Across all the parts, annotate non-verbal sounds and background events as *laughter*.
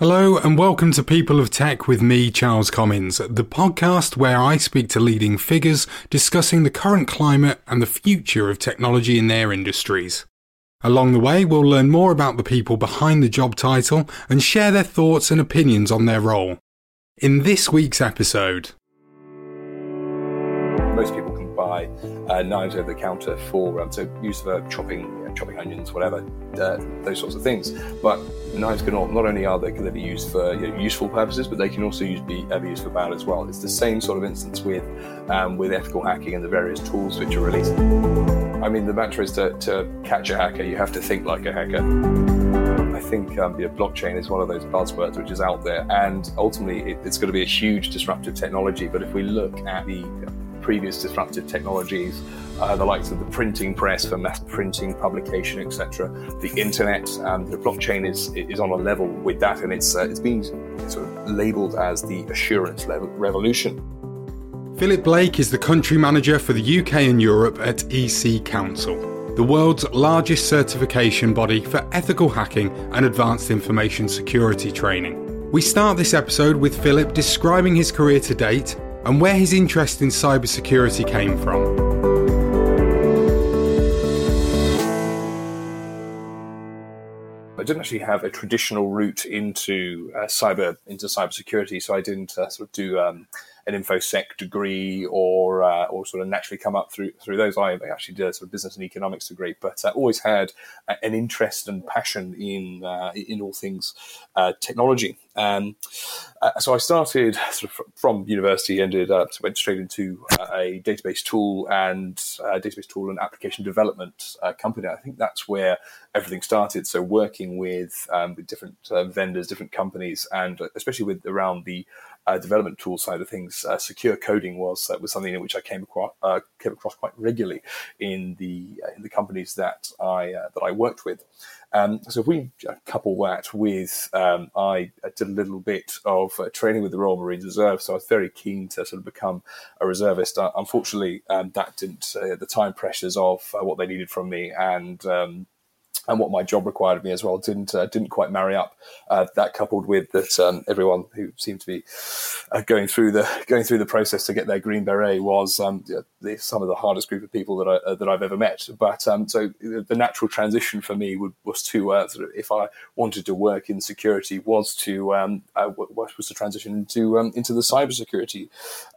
Hello, and welcome to People of Tech with me, Charles Commins, the podcast where I speak to leading figures discussing the current climate and the future of technology in their industries. Along the way, we'll learn more about the people behind the job title and share their thoughts and opinions on their role. In this week's episode, most people can buy uh, knives over the counter for um, so use for chopping chopping onions, whatever, uh, those sorts of things. But knives can not, not only are they can be used for you know, useful purposes, but they can also use, be, be used for bad as well. It's the same sort of instance with um, with ethical hacking and the various tools which are released. I mean, the mantra is to, to catch a hacker, you have to think like a hacker. I think um, you know, blockchain is one of those buzzwords which is out there, and ultimately it, it's going to be a huge disruptive technology. But if we look at the previous disruptive technologies, uh, the likes of the printing press for mass printing, publication, etc. The internet, um, the blockchain is is on a level with that, and it's uh, it's being sort of labelled as the assurance revolution. Philip Blake is the country manager for the UK and Europe at EC Council, the world's largest certification body for ethical hacking and advanced information security training. We start this episode with Philip describing his career to date and where his interest in cybersecurity came from. I didn't actually have a traditional route into uh, cyber into cybersecurity, so I didn't uh, sort of do um, an infosec degree or uh, or sort of naturally come up through through those. I actually did a sort of business and economics degree, but I always had an interest and passion in uh, in all things uh, technology. Um, uh, so I started sort of from university, ended up went straight into uh, a database tool and uh, database tool and application development company. I think that's where everything started. So working with um, with different vendors, different companies, and especially with around the uh, development tool side of things, uh, secure coding was uh, was something in which I came across uh, came across quite regularly in the uh, in the companies that I that I worked with. Um, so if we couple that with, um, I did a little bit of training with the Royal Marines Reserve, so I was very keen to sort of become a reservist. unfortunately, um, that didn't the time pressures of what they needed from me and um, and what my job required of me as well didn't uh, didn't quite marry up. Uh, that coupled with that um, everyone who seemed to be uh, going through the going through the process to get their green beret was um, the, some of the hardest group of people that I uh, that I've ever met. But um, so the natural transition for me would, was to uh, sort of if I wanted to work in security was to um, uh, was to transition into um, into the cybersecurity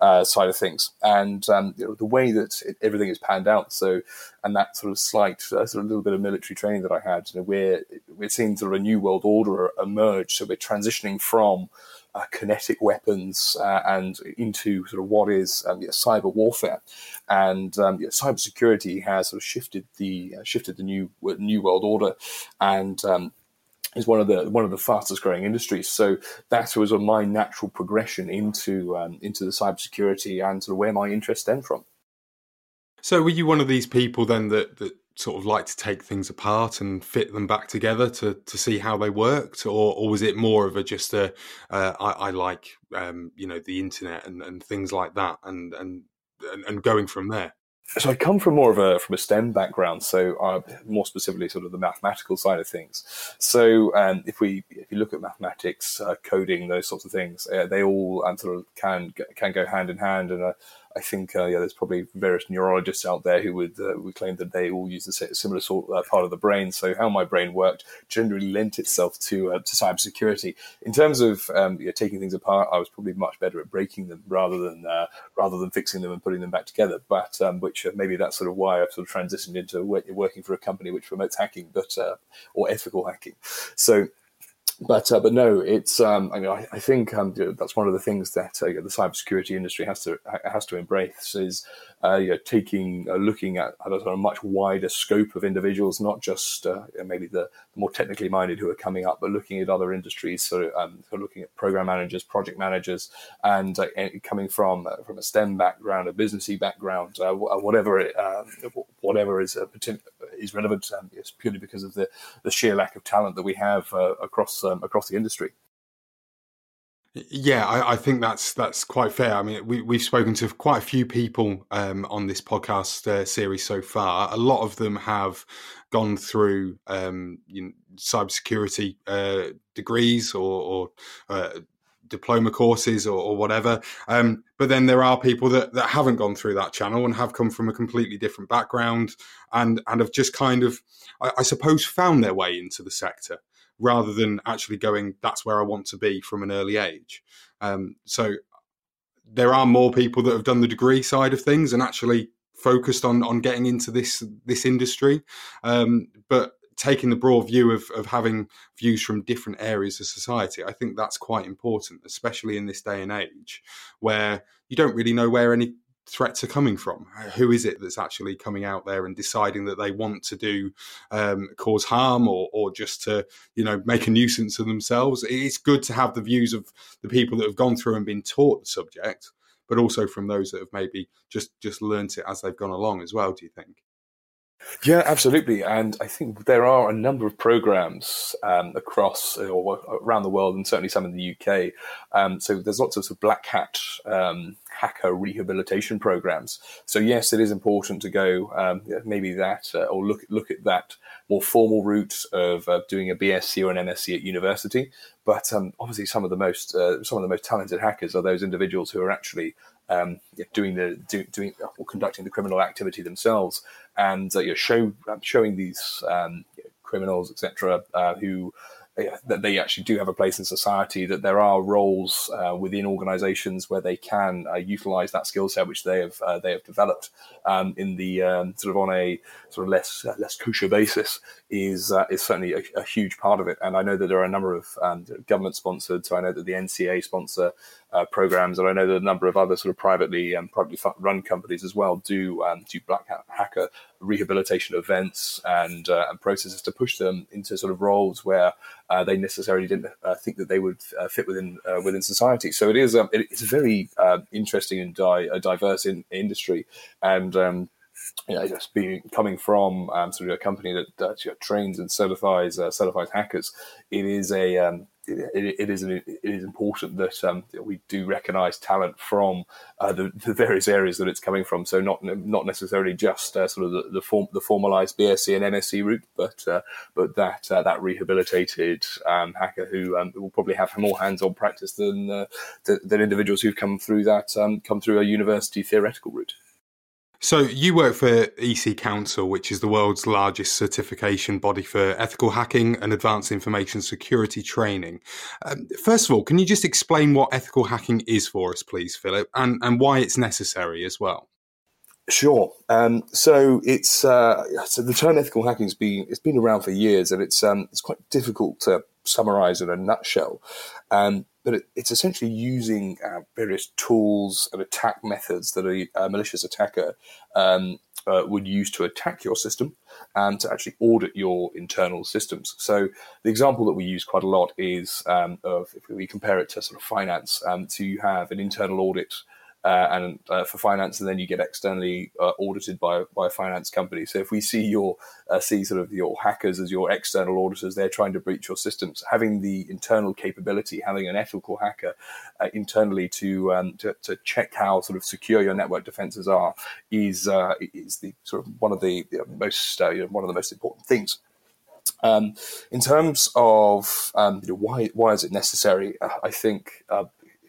uh side of things and um, you know, the way that it, everything is panned out. So and that sort of slight sort of little bit of military training that I had. You know, we're we're seeing sort of a new world order emerge. So we're transitioning from uh, kinetic weapons uh, and into sort of what is um, cyber warfare, and um, yeah, cybersecurity has sort of shifted the uh, shifted the new new world order, and um, is one of the one of the fastest growing industries. So that was my natural progression into um, into the cybersecurity and sort of where my interest stemmed from. So were you one of these people then that, that sort of like to take things apart and fit them back together to to see how they worked, or, or was it more of a just a uh, I, I like um, you know the internet and, and things like that, and and and going from there? So I come from more of a from a STEM background, so uh, more specifically, sort of the mathematical side of things. So um, if we if you look at mathematics, uh, coding, those sorts of things, uh, they all um, sort of can can go hand in hand, and I think uh, yeah, there's probably various neurologists out there who would uh, would claim that they all use a similar sort uh, part of the brain. So how my brain worked generally lent itself to uh, to cybersecurity. In terms of um, taking things apart, I was probably much better at breaking them rather than uh, rather than fixing them and putting them back together. But um, which uh, maybe that's sort of why I've sort of transitioned into working for a company which promotes hacking, but or ethical hacking. So but uh, but no, it's um, I mean I, I think um, that's one of the things that uh, the cybersecurity industry has to has to embrace is uh, you know, taking uh, looking at, at a, much wider scope of individuals, not just uh, maybe the, more technically minded who are coming up, but looking at other industries. So, um, so looking at program managers, project managers, and, uh, and coming from uh, from a STEM background, a businessy background, uh, whatever it, whatever is is relevant, um, it's purely because of the, the sheer lack of talent that we have across um, across the industry. Yeah, I, I, think that's that's quite fair. I mean, we, we've spoken to quite a few people um, on this podcast uh, series so far. A lot of them have gone through um, you know, cybersecurity uh, degrees or, or uh, diploma courses or, or whatever. Um, but then there are people that, that haven't gone through that channel and have come from a completely different background and and have just kind of, I, I suppose, found their way into the sector rather than actually going, that's where I want to be from an early age. Um, so there are more people that have done the degree side of things and actually focused on on getting into this this industry. Um, but taking the broad view of, of having views from different areas of society, I think that's quite important, especially in this day and age where you don't really know where any threats are coming from. Who is it that's actually coming out there and deciding that they want to do um, cause harm or, or just to you know make a nuisance of themselves? It's good to have the views of the people that have gone through and been taught the subject, but also from those that have maybe just just learnt it as they've gone along as well. Do you think? Yeah, absolutely. And I think there are a number of programs um, across or around the world, and certainly some in the UK. Um, so there's lots of, sort of black hat um, hacker rehabilitation programs. So yes, it is important to go um, maybe that uh, or look look at that more formal route of uh, doing a BSc or an MSc at university. But um, obviously, some of the most uh, some of the most talented hackers are those individuals who are actually um, doing the do, doing or conducting the criminal activity themselves, and uh, you know, show showing these um, criminals, etc., uh, who that they actually do have a place in society, that there are roles uh, within organisations where they can uh, utilise that skill set which they have uh, they have developed um, in the um, sort of on a sort of less uh, less kosher basis is uh, is certainly a, a, huge part of it. And I know that there are a number of um, government sponsored. So I know that the NCA sponsor uh, programs, and I know that a number of other sort of privately um, privately run companies as well do um, do black hacker rehabilitation events and uh, and processes to push them into sort of roles where uh, they necessarily didn't uh, think that they would uh, fit within uh, within society. So it is um, it, it's a very interesting and di- diverse in, industry, and um, you know, just being coming from um, sort of a company that, that trains and certifies uh, certifies hackers, it is a um, it, it is an, it is important that um, we do recognise talent from uh, the, the, various areas that it's coming from. So not not necessarily just uh, sort of the the, form, the formalised BSc and MSc route, but uh, but that uh, that rehabilitated um, hacker who um, will probably have more hands-on practice than uh, than individuals who've come through that um, come through a university theoretical route. So you work for EC Council, which is the world's largest certification body for ethical hacking and advanced information security training. Um, first of all, can you just explain what ethical hacking is for us, please, Philip, and, and why it's necessary as well? Sure. Um, so it's uh, so the term ethical hacking has been it's been around for years, and it's um, it's quite difficult to summarize in a nutshell. Um, but it, it's essentially using uh, various tools and attack methods that a, a malicious attacker um, uh, would use to attack your system and to actually audit your internal systems. So the example that we use quite a lot is um, of if we compare it to sort of finance, um, to have an internal audit uh, and uh, for finance, and then you get externally uh, audited by by a finance company. So if we see your uh, see sort of your hackers as your external auditors, they're trying to breach your systems. Having the internal capability, having an ethical hacker uh, internally to, um, to, to check how sort of secure your network defenses are is uh, is the sort of one of the, most you know, one of the most important things. Um, in terms of um, you know, why why is it necessary? I think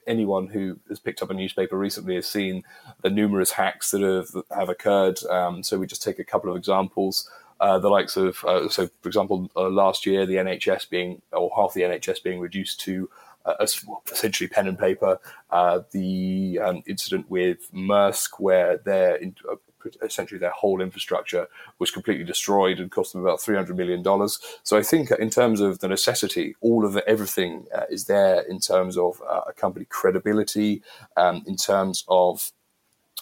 anyone who has picked up a newspaper recently has seen the numerous hacks that have have occurred. Um, so we just take a couple of examples. Uh, the likes of, uh, so for example, uh, last year the NHS being, or half the NHS being reduced to uh, essentially pen and paper. Uh, the um, incident with Maersk, where their essentially their whole infrastructure was completely destroyed and cost them about three hundred million dollars. So I think in terms of the necessity, all of everything uh, is there in terms of uh, a company credibility, um, in terms of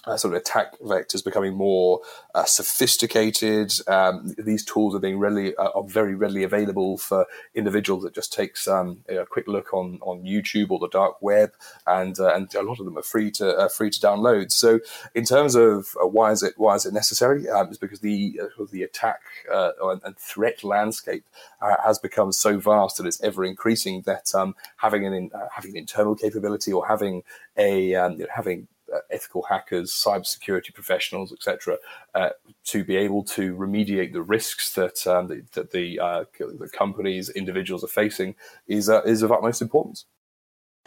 uh, sort of attack vectors becoming more uh, sophisticated. Um, these tools are being readily uh, are very readily available for individuals. It just takes um, a quick look on, on YouTube or the dark web, and uh, and a lot of them are free to uh, free to download. So, in terms of uh, why is it why is it necessary? Um, it's because the the attack and threat landscape has become so vast that it's ever increasing. That um, having an having an internal capability or having a um, you know, having ethical hackers, cybersecurity professionals, etc., uh, to be able to remediate the risks that um, the, that the, uh, the companies, individuals are facing is uh, is of utmost importance.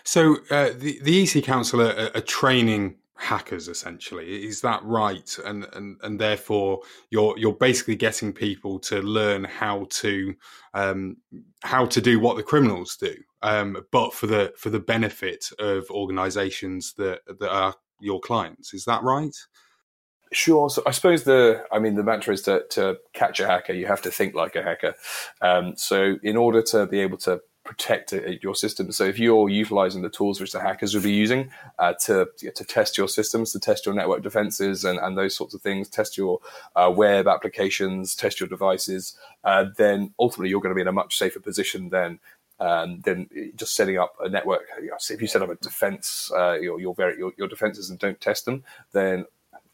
So uh, the the EC Council are, are, training hackers essentially. Is that right? And and and therefore you're you're basically getting people to learn how to um, how to do what the criminals do. Um, but for the for the benefit of organisations that that are your clients. Is that right? Sure. So I suppose the, I mean, the mantra is to, to catch a hacker, you have to think like a hacker. Um, so in order to be able to protect your system. So if you're utilizing the tools which the hackers will be using uh, to to test your systems, to test your network defenses and, and those sorts of things, test your uh, web applications, test your devices, uh, then ultimately you're going to be in a much safer position than um, then just setting up a network. if you set up a defense, uh, your your, very, your, your defenses and don't test them, then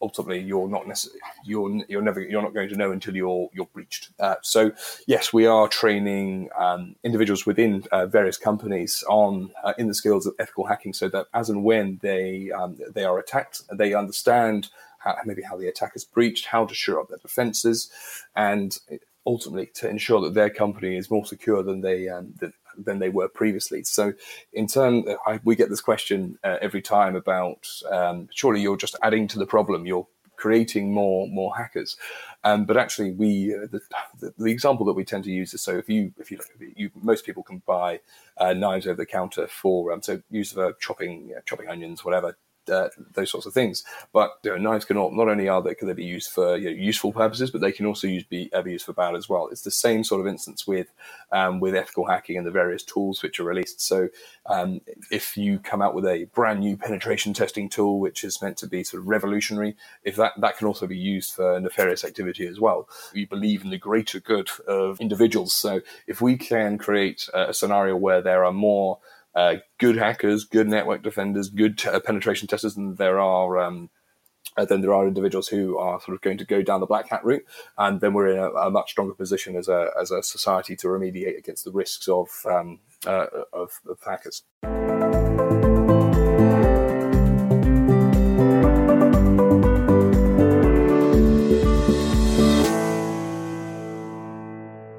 ultimately you're not necessarily you're you're never you're not going to know until you're you're breached. Uh, so yes, we are training um, individuals within uh, various companies on uh, in the skills of ethical hacking, so that as and when they um, they are attacked, they understand how, maybe how the attack is breached, how to shore up their defenses, and ultimately to ensure that their company is more secure than they um, than, than they were previously. So, in turn, I, we get this question uh, every time about um, surely you're just adding to the problem. You're creating more more hackers. Um, but actually, we uh, the, the, the, example that we tend to use is so if you if you, you most people can buy uh, knives over the counter for um, so use for chopping chopping onions whatever uh, those sorts of things. But you know, knives can not, not only are they can they be used for you know, useful purposes, but they can also use, be, be used for bad as well. It's the same sort of instance with um, with ethical hacking and the various tools which are released. So um, if you come out with a brand new penetration testing tool which is meant to be sort of revolutionary, if that that can also be used for nefarious activity as well. We believe in the greater good of individuals. So if we can create a scenario where there are more uh, good hackers, good network defenders, good t- uh, penetration testers, and there are um, uh, then there are individuals who are sort of going to go down the black hat route, and then we're in a, a much stronger position as a as a society to remediate against the risks of um, uh, of, of hackers.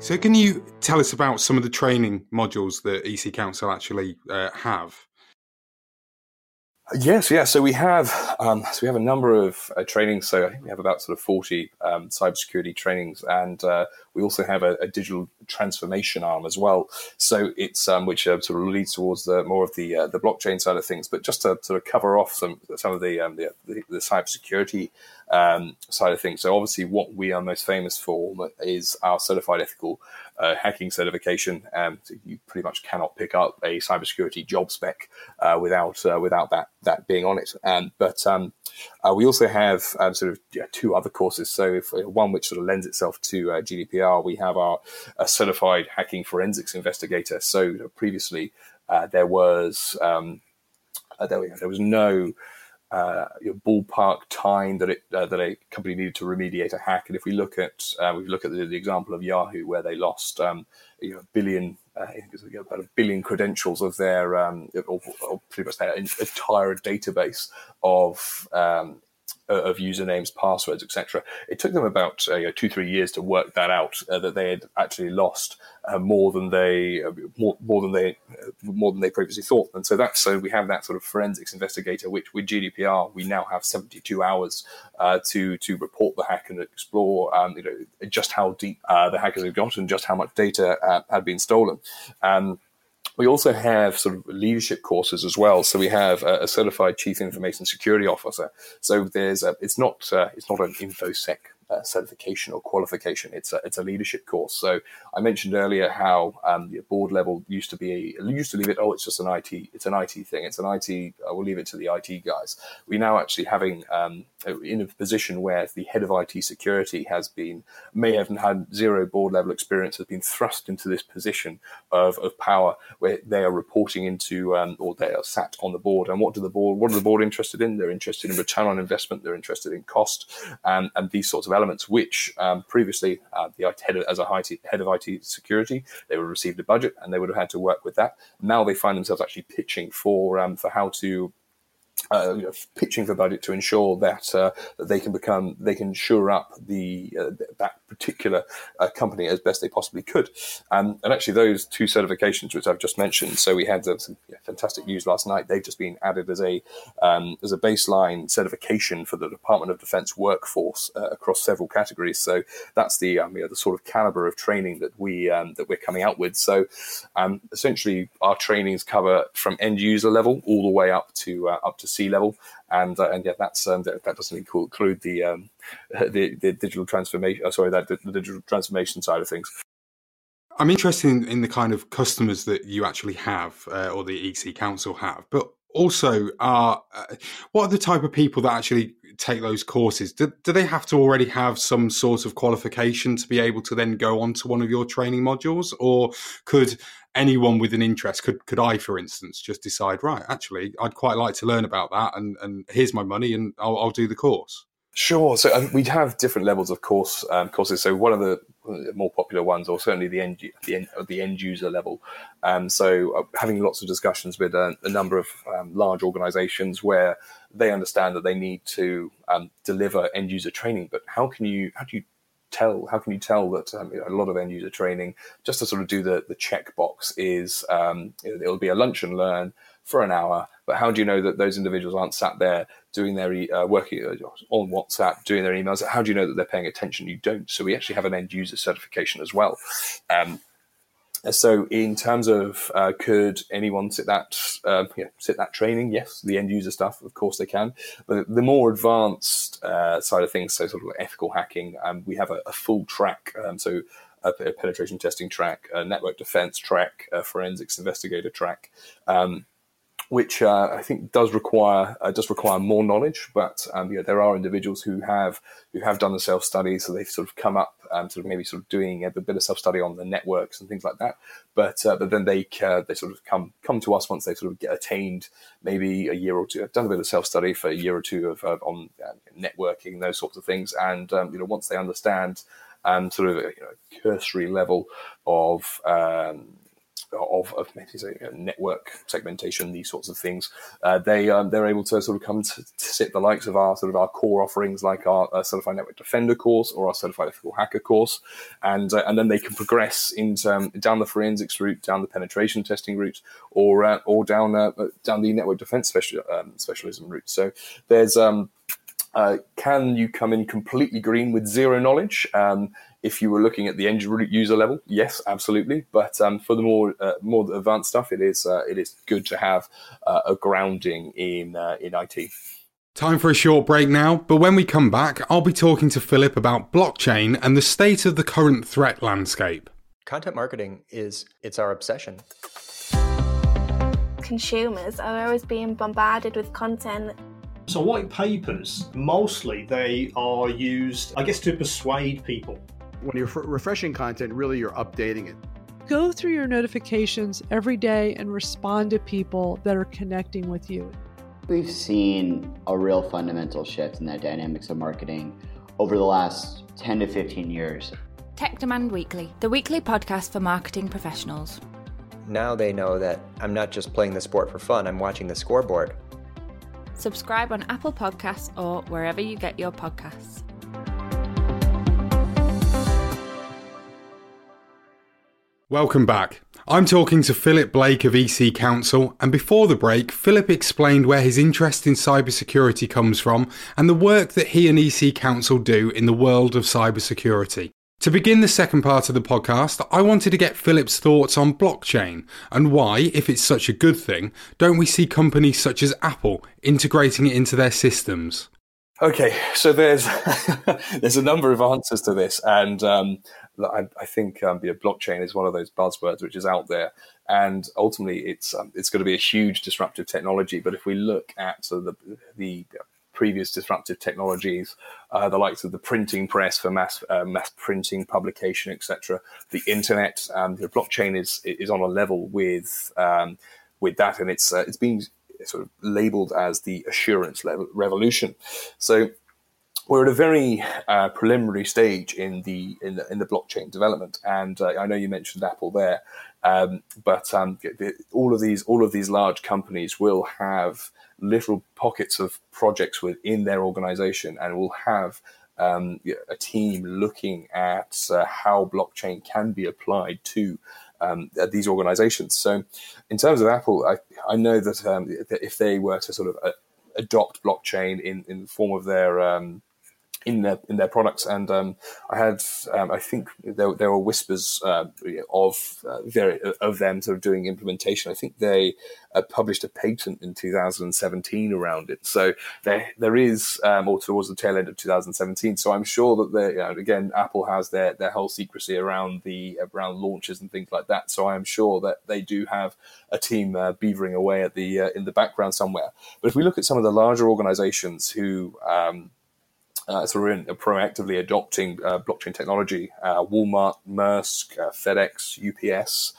So, can you tell us about some of the training modules that EC Council actually uh, have? Yes, yeah. So we have um, so we have a number of uh, trainings. So I think we have about sort of forty um, cybersecurity trainings, and uh, we also have a, a, digital transformation arm as well. So it's um, which uh, sort of leads towards the more of the uh, the blockchain side of things. But just to sort of cover off some some of the um, the, the, the cybersecurity um, side of things. So obviously, what we are most famous for is our certified ethical uh, hacking certification. Um, so you pretty much cannot pick up a cybersecurity job spec uh, without uh, without that that being on it. Um, but uh, we also have um, sort of yeah, two other courses. So if, one which sort of lends itself to uh, GDPR, we have our certified hacking forensics investigator. So previously there was um, there, we, there was no uh, ballpark time that it uh, that a company needed to remediate a hack. And if we look at uh, we look at the, the, example of Yahoo, where they lost um, you know, a billion, uh, about a billion credentials of their um, or, or pretty much their entire database of um, uh, of usernames, passwords, etc. It took them about uh, you know, two, three years to work that out. Uh, that they had actually lost uh, more than they uh, more, more than they uh, more than they previously thought. And so that's so we have that sort of forensics investigator, which with GDPR we now have 72 hours to to report the hack and explore um, you know just how deep the hackers have got and just how much data had been stolen. Um, we also have sort of leadership courses as well. So we have a, a certified chief information security officer. So there's a, it's not uh, it's not an infosec uh, certification or qualification. It's a it's a leadership course. So I mentioned earlier how um, the board level used to be used to leave it. Oh, it's just an IT. It's an IT thing. It's an IT. Uh, we'll leave it to the IT guys. We now actually having um, in a position where the head of IT security has been may have had zero board level experience has been thrust into this position of, of power where they are reporting into um, or they are sat on the board. And what do the board? What are the board interested in? They're interested in return on investment. They're interested in cost and, and these sorts of elements, which um, previously uh, the head of, as a head of IT security, they would have received a budget and they would have had to work with that. Now they find themselves actually pitching for um, for how to uh, you know, pitching for budget to ensure that uh, that they can become they can shore up the uh, that particular uh, company as best they possibly could. Um, and actually, those two certifications which I've just mentioned. So we had some yeah, fantastic news last night. They've just been added as a um, as a baseline certification for the Department of Defense workforce uh, across several categories. So that's the um, the sort of caliber of training that we um, that we're coming out with. So um, essentially, our trainings cover from end user level all the way up to uh, up to C-level, and uh, and yeah, that's um, that, that, doesn't include the, um, *laughs* the the digital transformation. Sorry, that the, the digital transformation side of things. I'm interested in, in, the kind of customers that you actually have, uh, or the EC Council have, but also, uh, what are the type of people that actually take those courses? Do, do, they have to already have some sort of qualification to be able to then go on to one of your training modules, or could anyone with an interest could could I, for instance, just decide right? Actually, I'd quite like to learn about that, and and here's my money, and I'll, I'll do the course. Sure. So um, we have different levels of course um, courses. So one of the more popular ones, or certainly the end the end, the end user level. Um, so uh, having lots of discussions with a, a number of um, large organisations where they understand that they need to um, deliver end user training, but how can you how do you tell how can you tell that um, a lot of end user training just to sort of do the the check box is um, it'll be a lunch and learn for an hour but how do you know that those individuals aren't sat there doing their uh, working uh, on WhatsApp, doing their emails? How do you know that they're paying attention? You don't. So we actually have an end user certification as well. Um, so, in terms of uh, could anyone sit that uh, yeah, sit that training? Yes, the end user stuff, of course they can. But the more advanced uh, side of things, so sort of ethical hacking, um, we have a, a full track. Um, so a, penetration testing track, a network defense track, a forensics investigator track. Um, which uh, I think does require uh, does require more knowledge. But um, you know, there are individuals who have who have done the self study, so they've sort of come up, um, sort of maybe sort of doing a bit of self study on the networks and things like that. But uh, but then they they sort of come come to us once they sort of get attained maybe a year or two. I've done a bit of self study for a year or two of on uh, networking those sorts of things, and um, you know once they understand um, sort of a you know, cursory level of um, of, of say, network segmentation, these sorts of things, uh, they um, they're able to sort of come to, to, sit the likes of our sort of our core offerings, like our uh, certified network defender course or our certified ethical hacker course, and uh, and then they can progress into um, down the forensics route, down the penetration testing route, or uh, or down uh, down the network defense special, um, specialism route. So there's um, uh, can you come in completely green with zero knowledge? Um, if you were looking at the end user level, yes, absolutely. But um, for the more uh, more advanced stuff, it is uh, it is good to have uh, a grounding in uh, in IT. Time for a short break now, but when we come back, I'll be talking to Philip about blockchain and the state of the current threat landscape. Content marketing is it's our obsession. Consumers are always being bombarded with content so white papers, mostly they are used, I guess, to persuade people when you're refreshing content, really you're updating it. Go through your notifications every day and respond to people that are connecting with you. We've seen a real fundamental shift in the dynamics of marketing over the last 10 to 15 years. Tech Demand Weekly, the weekly podcast for marketing professionals. Now they know that I'm not just playing the sport for fun, I'm watching the scoreboard. Subscribe on Apple Podcasts or wherever you get your podcasts. Welcome back. I'm talking to Philip Blake of EC Council, and before the break, Philip explained where his interest in cybersecurity comes from and the work that he and EC Council do in the world of cybersecurity. To begin the second part of the podcast, I wanted to get Philip's thoughts on blockchain and why, if it's such a good thing, don't we see companies such as Apple integrating it into their systems? Okay, so there's *laughs* there's a number of answers to this, and um, I, I, think um, know, blockchain is one of those buzzwords which is out there, and ultimately it's um, it's going to be a huge disruptive technology. But if we look at the, the previous disruptive technologies, uh, the likes of the printing press for mass uh, mass printing, publication, etc., the internet, um, the blockchain is is on a level with um, with that, and it's uh, it's being sort of labeled as the assurance revolution. So we're at a very uh, preliminary stage in the, in the in the blockchain development, and uh, I know you mentioned Apple there, um, but um, all of these all of these large companies will have little pockets of projects within their organization, and will have um, a team looking at uh, how blockchain can be applied to um, these organizations. So, in terms of Apple, I, I know that, um, that, if they were to sort of uh, adopt blockchain in, in the form of their um, in their in their products. And um, I had, um, I think there, there were whispers uh, of uh, very of them sort of doing implementation. I think they uh, published a patent in 2017 around it. So there there is, um, or towards the tail end of 2017. So I'm sure that they, you know, again, Apple has their their whole secrecy around the around launches and things like that. So I'm sure that they do have a team uh, beavering away at the uh, in the background somewhere. But if we look at some of the larger organizations who um, uh, so we're in, uh, proactively adopting uh, blockchain technology. Uh, Walmart, Maersk, uh, FedEx, UPS,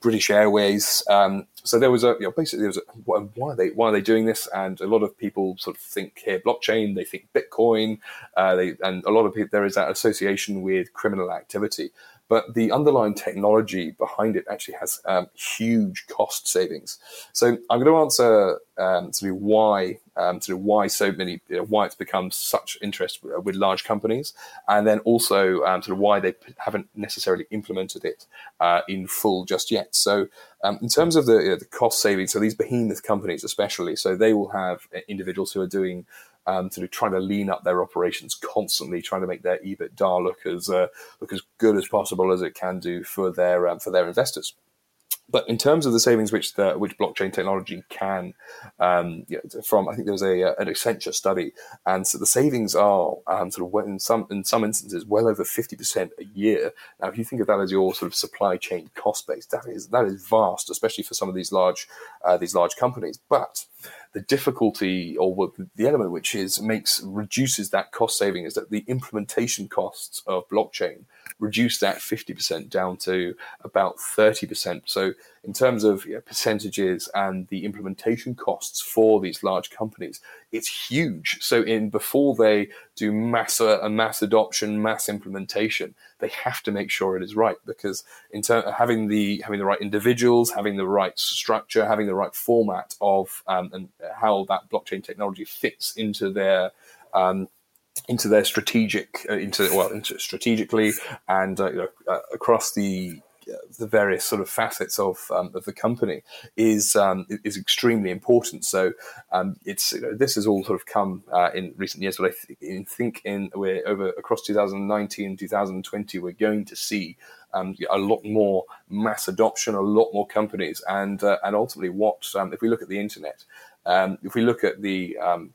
British Airways. Um, so there was a, you know, basically there was a, why are they why are they doing this? And a lot of people sort of think here blockchain, they think Bitcoin, uh, they, and a lot of people there is that association with criminal activity but the underlying technology behind it actually has um, huge cost savings. So I'm going to answer um, sort of why um, sort of why so many you know, why it's become such interest with large companies, and then also um, sort of why they haven't necessarily implemented it uh, in full just yet. So um, in terms of the, you know, the cost savings, so these behemoth companies especially, so they will have uh, individuals who are doing um, sort of trying to lean up their operations constantly, trying to make their EBITDA look as uh, look as good as possible as it can do for their um, for their investors. But in terms of the savings which the which blockchain technology can, um, you know, from I think there was a uh, an Accenture study, and so the savings are um, sort of in some in some instances well over fifty percent a year. Now, if you think of that as your sort of supply chain cost base, that is that is vast, especially for some of these large uh, these large companies. But the difficulty or the element which is makes reduces that cost saving is that the implementation costs of blockchain reduce that 50% down to about 30%. So in terms of you know, percentages and the implementation costs for these large companies, it's huge. So in before they do mass a uh, mass adoption, mass implementation, they have to make sure it is right because in of having the having the right individuals, having the right structure, having the right format of um, and how that blockchain technology fits into their um, into their strategic uh, into well into strategically and uh, you know, uh, across the the various sort of facets of um, of the company is um, is extremely important. So um, it's you know, this has all sort of come uh, in recent years, but I th- think in we're over across 2019 2020 we're going to see um, a lot more mass adoption, a lot more companies, and uh, and ultimately what um, if we look at the internet. Um, if we look at the um,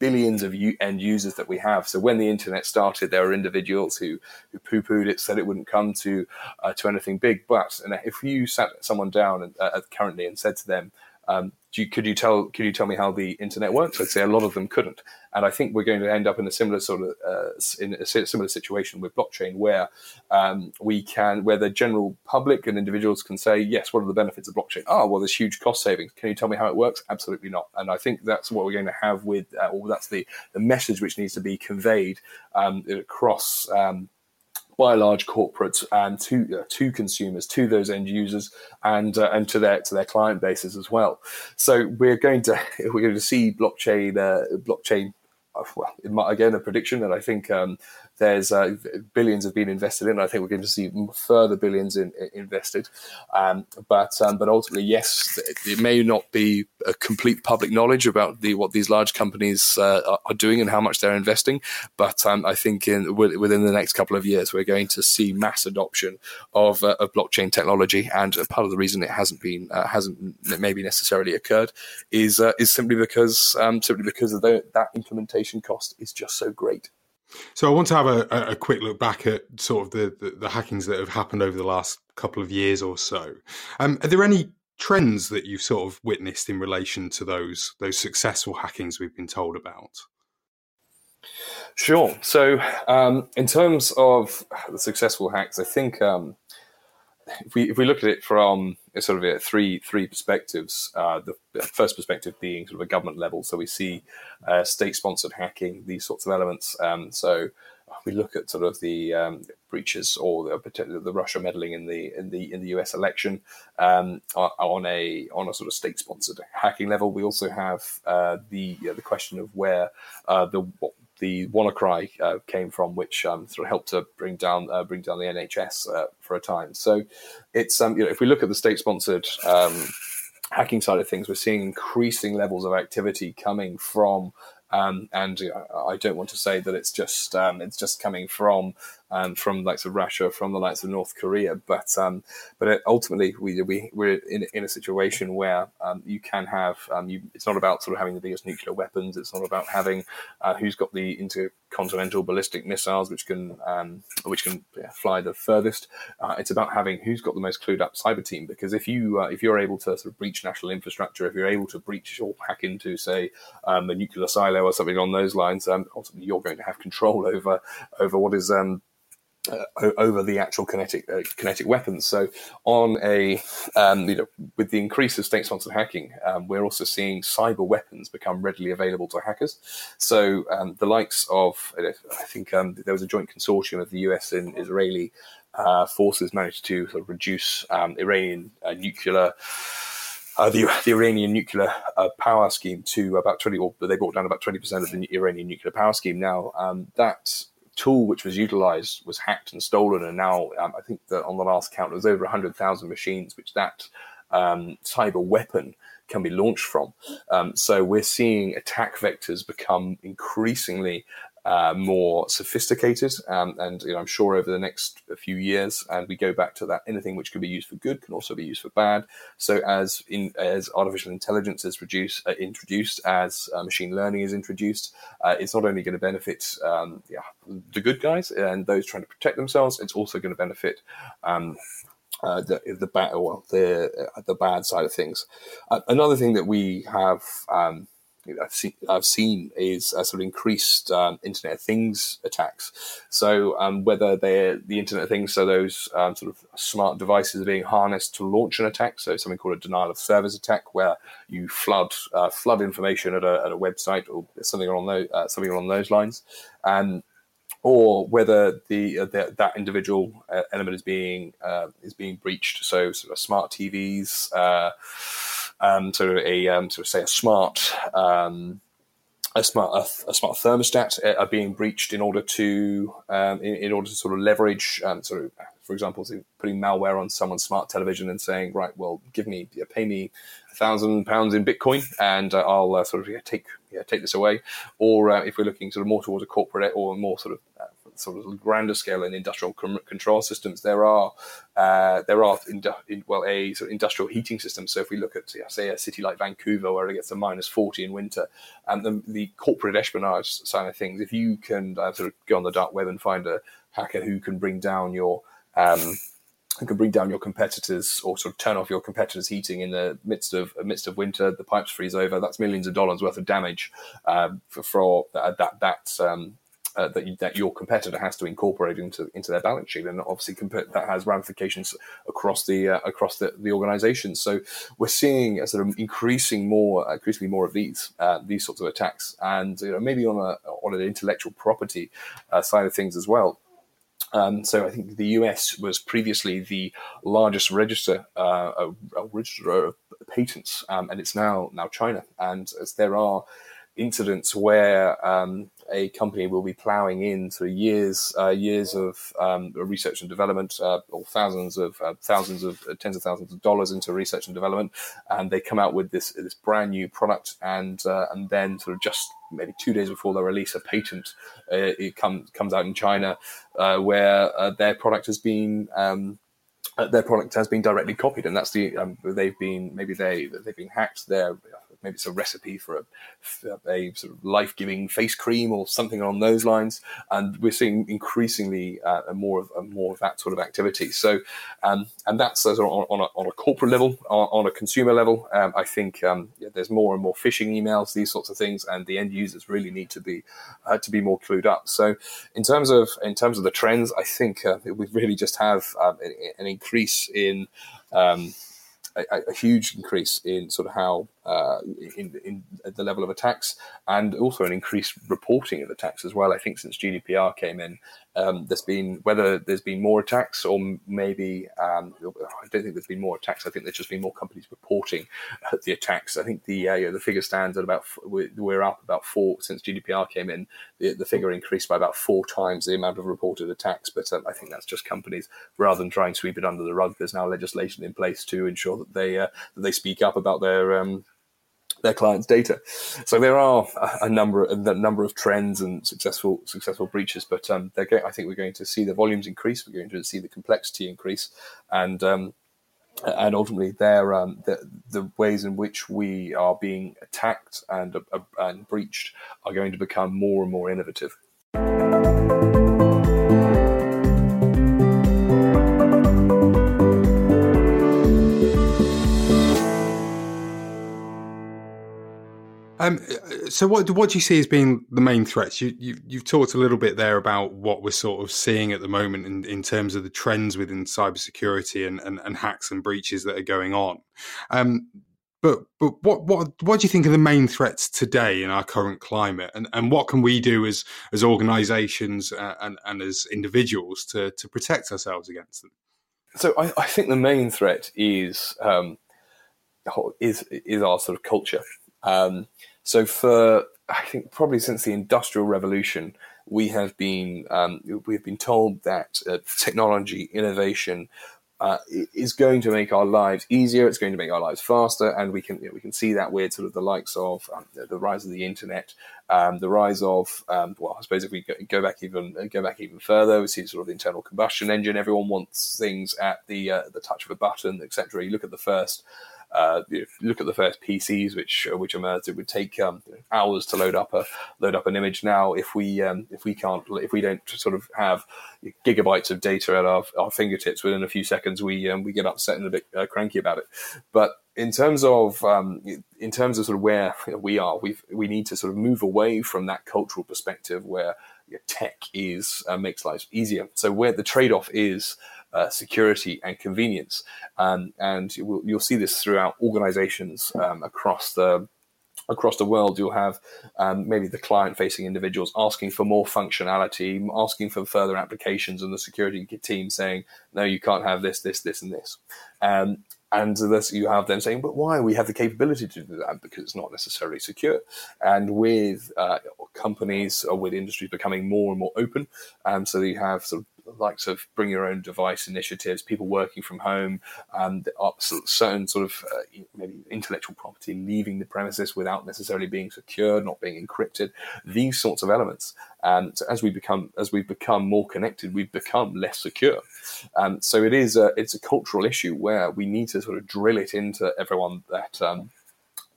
billions of end users that we have, so when the internet started, there were individuals who, who poo-pooed it, said it wouldn't come to uh, to anything big. But if you sat someone down and, uh, currently and said to them, um, you, could you tell could you tell me how the internet works? I'd say a lot of them couldn't, and I think we're going to end up in a similar sort of uh, in a similar situation with blockchain, where um, we can where the general public and individuals can say, yes, what are the benefits of blockchain? Oh, well, there's huge cost savings. Can you tell me how it works? Absolutely not. And I think that's what we're going to have with, uh, or that's the the message which needs to be conveyed um, across. Um, by large corporates and to uh, to consumers, to those end users, and uh, and to their to their client bases as well. So we're going to *laughs* we're going to see blockchain uh, blockchain. Uh, well, again, a prediction, that I think um, there's uh, billions have been invested in. I think we're going to see further billions in, in invested. Um, but um, but ultimately, yes, it may not be a complete public knowledge about the what these large companies uh, are doing and how much they're investing. But um, I think in within the next couple of years, we're going to see mass adoption of, uh, of blockchain technology. And part of the reason it hasn't been uh, hasn't maybe necessarily occurred is uh, is simply because um, simply because of the, that implementation implementation cost is just so great. So I want to have a, a quick look back at sort of the, the, the, hackings that have happened over the last couple of years or so. Um, are there any trends that you've sort of witnessed in relation to those those successful hackings we've been told about? Sure. So, um, in terms of the successful hacks, I think um, if we if we look at it from sort of three three perspectives, uh, the first perspective being sort of a government level, so we see uh, state sponsored hacking, these sorts of elements. Um, so we look at sort of the um, breaches or the, the Russia meddling in the in the in the U.S. election um, on a on a sort of state sponsored hacking level. We also have uh, the the question of where uh, the the WannaCry uh, came from, which um, sort of helped to bring down uh, bring down the NHS uh, for a time. So it's um, you know if we look at the state sponsored um, hacking side of things, we're seeing increasing levels of activity coming from um, and I don't want to say that it's just um, it's just coming from um, from the likes of Russia, from the likes of North Korea, but um, but ultimately we, we we're in, in a situation where um, you can have um, you, it's not about sort of having the biggest nuclear weapons. It's not about having uh, who's got the intercontinental ballistic missiles which can which can yeah, fly the furthest. Uh, it's about having who's got the most clued up cyber team. Because if you uh, if you're able to sort of breach national infrastructure, if you're able to breach or hack into say a nuclear silo or something on those lines, um, ultimately you're going to have control over over what is um, uh, over the actual kinetic uh, kinetic weapons. So, on a um, you know, with the increase of state-sponsored hacking, um, we're also seeing cyber weapons become readily available to hackers. So, um, the likes of I think um, there was a joint consortium of the U.S. and Israeli uh, forces managed to sort of reduce um, Iranian uh, nuclear uh, the, the, Iranian nuclear uh, power scheme to about 20, or they brought down about 20% of the Iranian nuclear power scheme. Now, um, that tool which was utilized was hacked and stolen. And now um, I think that on the last count, it was over 100,000 machines which that um, cyber weapon can be launched from. Um, so we're seeing attack vectors become increasingly uh, more sophisticated. Um, and you know, I'm sure over the next few years, and we go back to that, anything which can be used for good can also be used for bad. So as in as artificial intelligence is uh, introduced, as uh, machine learning is introduced, uh, it's not only going to benefit um, yeah, the good guys and those trying to protect themselves, it's also going to benefit. Um, uh, the the bad well, the uh, the bad side of things. Uh, another thing that we have um, I've seen, I've seen is a sort of increased um, Internet of Things attacks. So um, whether they're the Internet of Things, so those um, sort of smart devices are being harnessed to launch an attack, so something called a denial of service attack, where you flood uh, flood information at a, at a website or something along those uh, something along those lines, and or whether the, uh, the that individual uh, element is being uh, is being breached. So sort of smart TVs uh, um, of a um, of say a smart um, a smart a, a, smart thermostat uh, are being breached in order to um, in, in, order to sort of leverage um, sort of for example putting malware on someone's smart television and saying right well give me pay me a thousand pounds in bitcoin and uh, i'll uh, sort of yeah, take yeah, take this away. Or uh, if we're looking sort of more towards a corporate or more sort of uh, sort of grander scale in industrial com- control systems, there are uh, there are in, in, well a sort of industrial heating system. So if we look at say a city like Vancouver, where it gets to minus forty in winter, and the, the corporate espionage side of things, if you can uh, sort of go on the dark web and find a hacker who can bring down your um, who can bring down your competitors or sort of turn off your competitors' heating in the midst of midst of winter. The pipes freeze over. That's millions of dollars worth of damage um, for, for that that, that um, uh, that, you, that your competitor has to incorporate into into their balance sheet, and obviously comp- that has ramifications across the uh, across the, the organization. So we're seeing a sort of increasing more, increasingly more of these uh, these sorts of attacks, and you know, maybe on a on an intellectual property uh, side of things as well. Um, so I think the US was previously the largest register, uh, register of patents, um, and it's now now China. And as there are incidents where um, a company will be ploughing in of years, uh, years of um, research and development, uh, or thousands of uh, thousands of uh, tens of thousands of dollars into research and development, and they come out with this this brand new product, and uh, and then sort of just maybe two days before they release a patent, uh, it comes comes out in China, where their product has been um, their product has been directly copied, and that's the um, they've been maybe they they've been hacked. Their maybe it's a recipe for a, a sort of life giving face cream or something along those lines. And we're seeing increasingly uh, more of more of that sort of activity. So, um, and that's on, on, a, on, a, corporate level, on, on a consumer level. Um, I think um, yeah, there's more and more phishing emails, these sorts of things, and the end users really need to be uh, to be more clued up. So, in terms of in terms of the trends, I think uh, we really just have um, an increase in um, a, a, huge increase in sort of how uh, in, in the level of attacks and also an increased reporting of attacks as well. I think since GDPR came in, um, there's been whether there's been more attacks or maybe um, I don't think there's been more attacks. I think there's just been more companies reporting *laughs* the attacks. I think the uh, you the figure stands at about we're up about four since GDPR came in. The, the figure increased by about four times the amount of reported attacks. But um, I think that's just companies rather than trying to sweep it under the rug. There's now legislation in place to ensure that they uh, that they speak up about their um, their clients' data. So there are a number, a number of trends and successful successful breaches, but um, going, I think we're going to see the volumes increase. We're going to see the complexity increase, and um, and ultimately, there um, the, the ways in which we are being attacked and uh, and breached are going to become more and more innovative. Um, so, what what do you see as being the main threats? You, you you've talked a little bit there about what we're sort of seeing at the moment in, in terms of the trends within cybersecurity and, and, and hacks and breaches that are going on. Um, but but what what what do you think are the main threats today in our current climate, and, and what can we do as as organisations uh, and and as individuals to to protect ourselves against them? So I, I think the main threat is um, is is our sort of culture. Um, so for I think probably since the Industrial Revolution, we have been um, we have been told that uh, technology innovation uh, is going to make our lives easier. It's going to make our lives faster, and we can you know, we can see that with sort of the likes of um, the rise of the internet, um, the rise of um, well, I suppose if we go back even go back even further, we see sort of the internal combustion engine. Everyone wants things at the uh, the touch of a button, etc. You look at the first uh, look at the first PCs which uh, which emerged, it would take um, hours to load up a load up an image. Now, if we um, if we can't if we don't sort of have gigabytes of data at our, our fingertips within a few seconds, we um, we get upset and a bit uh, cranky about it. But in terms of um, in terms of sort of where we are, we we need to sort of move away from that cultural perspective where tech is uh, makes life easier. So where the trade off is uh, security and convenience. Um, and you'll, you'll, see this throughout organizations um, across the across the world, you'll have um, maybe the client facing individuals asking for more functionality, asking for further applications, and the security team saying, no, you can't have this, this, this, and this. Um, and this, you have them saying, but why? We have the capability to do that because it's not necessarily secure. And with uh, companies or with industries becoming more and more open, um, so you have sort of likes of bring your own device initiatives, people working from home, um, certain sort of uh, maybe intellectual property leaving the premises without necessarily being secured, not being encrypted. These sorts of elements. Um, so as we become as we become more connected, we've become less secure. Um, so it is a, it's a cultural issue where we need to sort of drill it into everyone that. Um,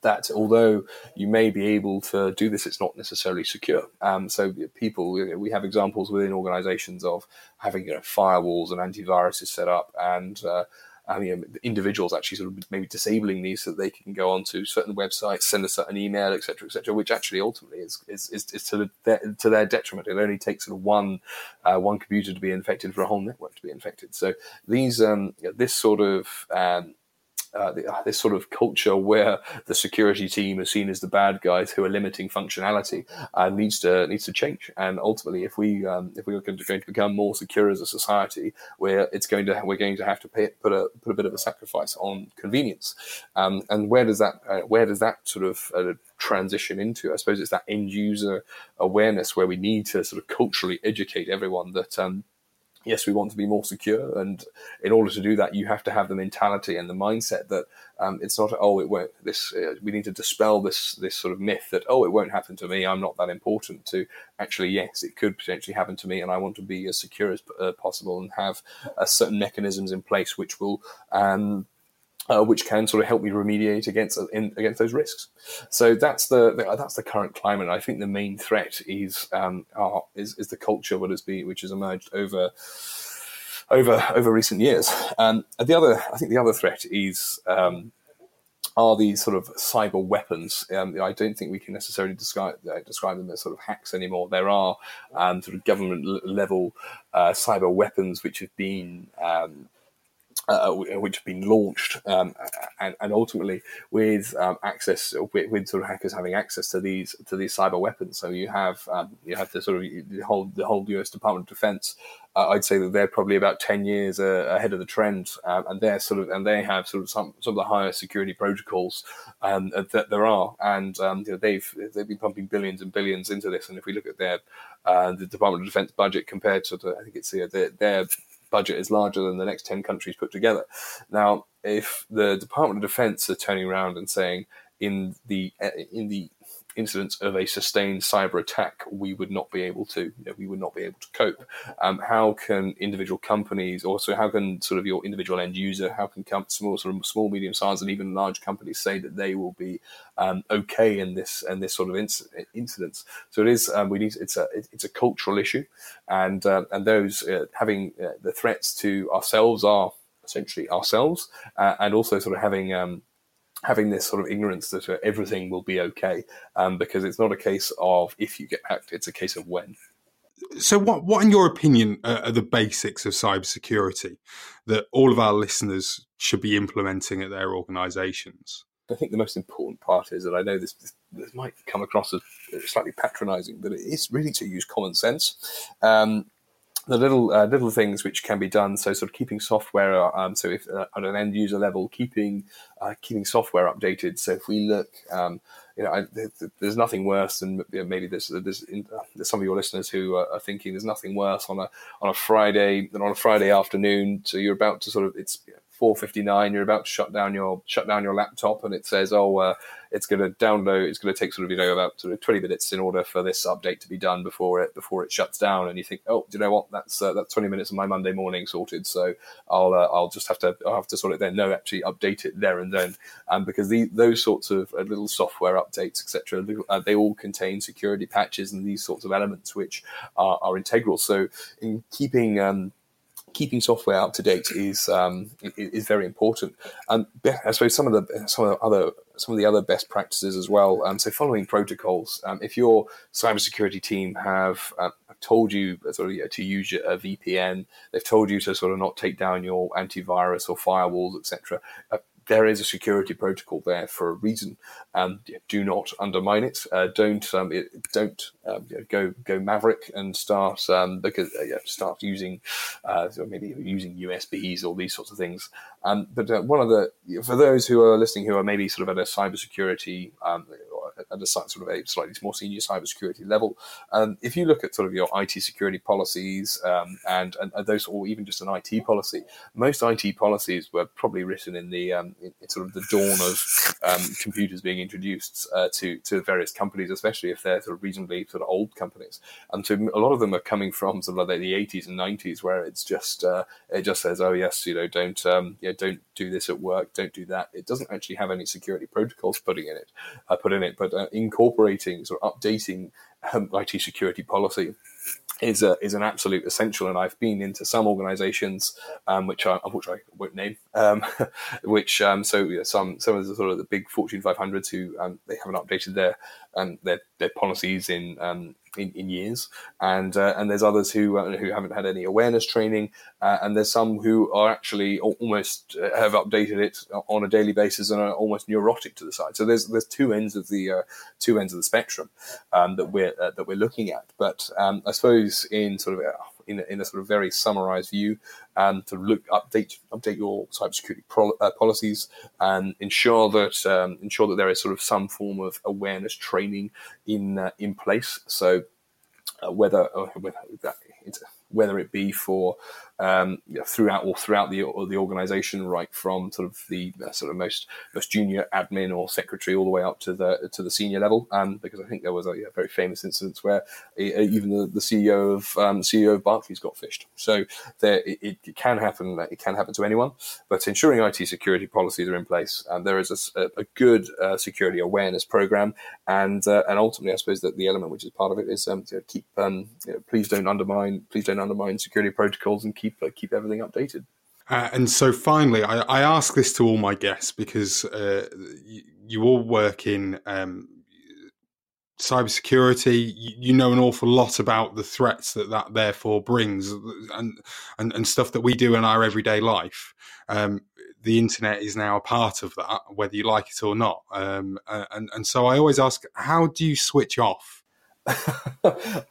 that although you may be able to do this, it's not necessarily secure. Um, so people, we have examples within organizations of having you know, firewalls and antiviruses set up and uh, individuals actually sort of maybe disabling these so that they can go onto certain websites, send a certain email, etc., etc., which actually ultimately is is, is, is to their to their detriment. It only takes sort of one uh, one computer to be infected for a whole network to be infected. So these um, this sort of um, uh, uh, this sort of culture where the security team is seen as the bad guys who are limiting functionality uh, needs to needs to change. And ultimately, if we um, if we are going to, going to become more secure as a society, where it's going to we're going to have to pay, put a put a bit of a sacrifice on convenience. Um, and where does that uh, where does that sort of uh, transition into? I suppose it's that end user awareness where we need to sort of culturally educate everyone that. Um, yes, we want to be more secure. And in order to do that, you have to have the mentality and the mindset that um, it's not, oh, it won't, this, uh, we need to dispel this, this sort of myth that, oh, it won't happen to me. I'm not that important to actually, yes, it could potentially happen to me. And I want to be as secure as uh, possible and have uh, certain mechanisms in place which will, um, uh, which can sort of help me remediate against in, against those risks. So that's the, the, that's the current climate. I think the main threat is um, our, is, is the culture what has been which has emerged over over over recent years. Um, and the other, I think, the other threat is. Um, are these sort of cyber weapons? Um, I don't think we can necessarily describe uh, describe them as sort of hacks anymore. There are um, sort of government level uh, cyber weapons which have been um, uh, which have been launched, um, and, and, ultimately with um, access, with, with, sort of hackers having access to these to these cyber weapons. So you have um, you have the sort of the whole the whole U.S. Department of Defense. Uh, I'd say that they're probably about ten years uh, ahead of the trend, um, and they're sort of and they have sort of some some of the highest security protocols um, that there are, and um, you know, they've they've been pumping billions and billions into this. And if we look at their uh, the Department of Defense budget compared to the, I think it's uh, their, their budget is larger than the next 10 countries put together. Now, if the Department of Defense are turning around and saying in the in the incidents of a sustained cyber attack, we would not be able to, you know, we would not be able to cope. Um, how can individual companies, also how can sort of your individual end user, how can com- small, sort of small, medium sized, and even large companies say that they will be um, okay in this and this sort of inc- incidents? So it is. Um, we need. It's a it's a cultural issue, and uh, and those uh, having uh, the threats to ourselves are essentially ourselves, uh, and also sort of having um, having this sort of ignorance that uh, everything will be okay, um, because it's not a case of if you get hacked; it's a case of when. So, what, what, in your opinion, are the basics of cybersecurity that all of our listeners should be implementing at their organisations? I think the most important part is that I know this, this, this might come across as slightly patronising, but it is really to use common sense. Um, the little uh, little things which can be done. So sort of keeping software. Um, so if uh, at an end user level, keeping uh, keeping software updated. So if we look, um, you know, I, there's nothing worse than you know, maybe there's there's, uh, there's, some of your listeners who are, thinking there's nothing worse on a on a Friday than on a Friday afternoon. So you're about to sort of it's 4:59. You're about to shut down your shut down your laptop, and it says, "Oh, uh, it's going to download. It's going to take sort of you know about sort of 20 minutes in order for this update to be done before it before it shuts down." And you think, "Oh, do you know what? That's uh, that's 20 minutes of my Monday morning sorted." So I'll uh, I'll just have to I'll have to sort it then. No, actually update it there and then, um, because the, those sorts of uh, little software updates, etc., uh, they all contain security patches and these sorts of elements which are, are integral. So in keeping um, keeping software up to date is um, is very important. And I suppose some of the some of the other some of the other best practices as well. Um, so following protocols. Um, if your cybersecurity team have uh, told you sort of, to use a VPN, they've told you to sort of not take down your antivirus or firewalls, etc. Uh, there is a security protocol there for a reason. Um, do not undermine it. Uh, don't um, it, don't um, go go maverick and start um, because uh, start using uh, maybe using USBs or these sorts of things. Um, but uh, one of the for those who are listening who are maybe sort of at a cybersecurity um, at a sort of a slightly more senior cybersecurity level. Um, if you look at sort of your IT security policies um, and, and, those, or even just an IT policy, most IT policies were probably written in the um, in, sort of the dawn of um, computers being introduced uh, to to various companies, especially if they're sort of reasonably sort of old companies. And so a lot of them are coming from sort of like the 80s and 90s, where it's just uh, it just says, oh yes, you know, don't um, yeah, don't do this at work, don't do that. It doesn't actually have any security protocols putting in it, uh, put in it, but uh, incorporating or updating um, IT security policy is a, is an absolute essential. And I've been into some organisations, um, which I which I won't name, um, *laughs* which um, so some some of the sort of the big Fortune 500s who um, they haven't updated their um, their their policies in um, in, in, years, and uh, and there's others who uh, who haven't had any awareness training, uh, and there's some who are actually almost uh, have updated it on a daily basis and are almost neurotic to the side. So there's there's two ends of the uh, two ends of the spectrum um, that we're uh, that we're looking at. But um, I suppose in sort of in in a sort of very summarized view, and to look update update your cybersecurity pro, uh, policies and ensure that um, ensure that there is sort of some form of awareness training in uh, in place. So uh, whether uh, whether that whether it be for um, throughout or throughout the or the organization, right from sort of the uh, sort of most most junior admin or secretary all the way up to the to the senior level. Um, because I think there was a, very famous instance where even the, the CEO of um, CEO of Barclays got phished. So there, it, it, can happen. It can happen to anyone. But ensuring IT security policies are in place, and there is a, a good uh, security awareness program, and uh, and ultimately, I suppose that the element which is part of it is um, to keep um, you know, please don't undermine please don't undermine security protocols and keep uh, keep everything updated. Uh, and so finally, I, I, ask this to all my guests because uh, you, you, all work in um, cybersecurity. You, you know an awful lot about the threats that that therefore brings, and and, and stuff that we do in our everyday life. Um, the internet is now a part of that, whether you like it or not. Um, and and so I always ask, how do you switch off?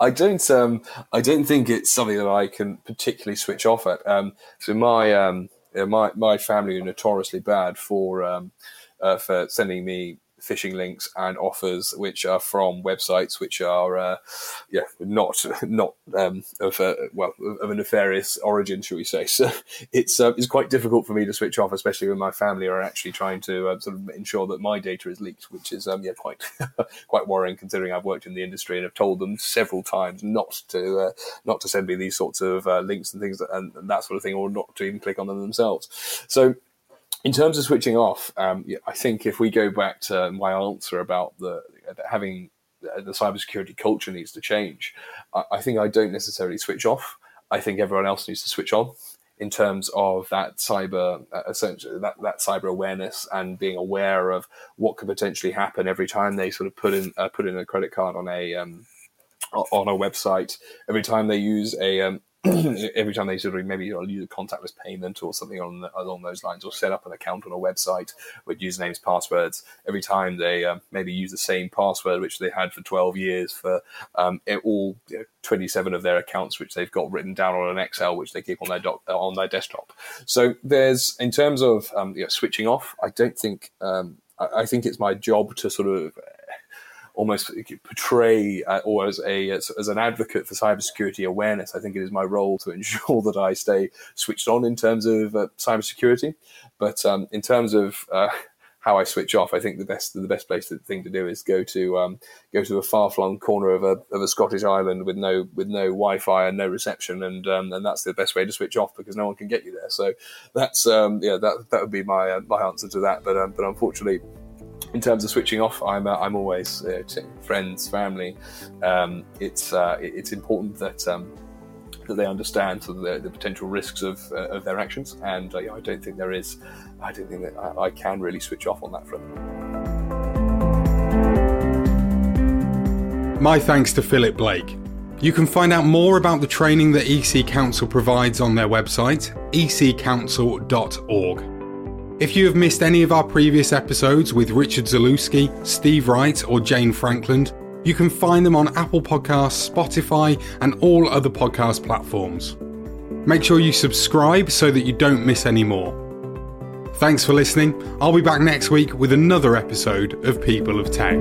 I don't. Um, I don't think it's something that I can particularly switch off at. Um, so my um, my my family are notoriously bad for um, uh, for sending me phishing links and offers which are from websites which are uh, yeah not not um, of a, well of a nefarious origin shall we say. *laughs* So it's uh, it's quite difficult for me to switch off especially when my family are actually trying to uh, sort of ensure that my data is leaked which is um, yeah quite *laughs* quite worrying considering I've worked in the industry and have told them several times not to uh, not to send me these sorts of uh, links and things and, and that sort of thing or not to even click on them themselves. So in terms of switching off, um, I think if we go back to my answer about the having uh, the cybersecurity culture needs to change, I, I think I don't necessarily switch off. I think everyone else needs to switch on in terms of that cyber uh, that, that cyber awareness and being aware of what could potentially happen every time they sort of put in uh, put in a credit card on a um, on a website every time they use a um, *clears throat* every time they sort of maybe use a contactless payment or something on along those lines, or set up an account on a website with usernames, passwords. Every time they um, maybe use the same password which they had for 12 years for um, all you know, 27 of their accounts, which they've got written down on an Excel, which they keep on their doc, on their desktop. So there's in terms of um, you know, switching off, I don't think um, I, I think it's my job to sort of almost portray uh, or as a as, as, an advocate for cybersecurity awareness. I think it is my role to *laughs* ensure that I stay switched on in terms of uh, cybersecurity. But um, in terms of uh, how I switch off, I think the best the best place to, thing to do is go to um, go to a far flung corner of a of a Scottish island with no with no Wi Fi and no reception, and um, and that's the best way to switch off because no one can get you there. So that's um, yeah that that would be my uh, my answer to that. But um, but unfortunately in terms of switching off, I'm uh, I'm always uh, friends, family. Um, it's uh, it's important that um, that they understand the, the potential risks of uh, of their actions, and uh, I don't think there is. I don't think that I, I can really switch off on that front. My thanks to Philip Blake. You can find out more about the training that EC-Council provides on their website, eccouncil.org. If you have missed any of our previous episodes with Richard Zalewski, Steve Wright, or Jane Frankland, you can find them on Apple Podcasts, Spotify, and all other podcast platforms. Make sure you subscribe so that you don't miss any more. Thanks for listening. I'll be back next week with another episode of People of Tech.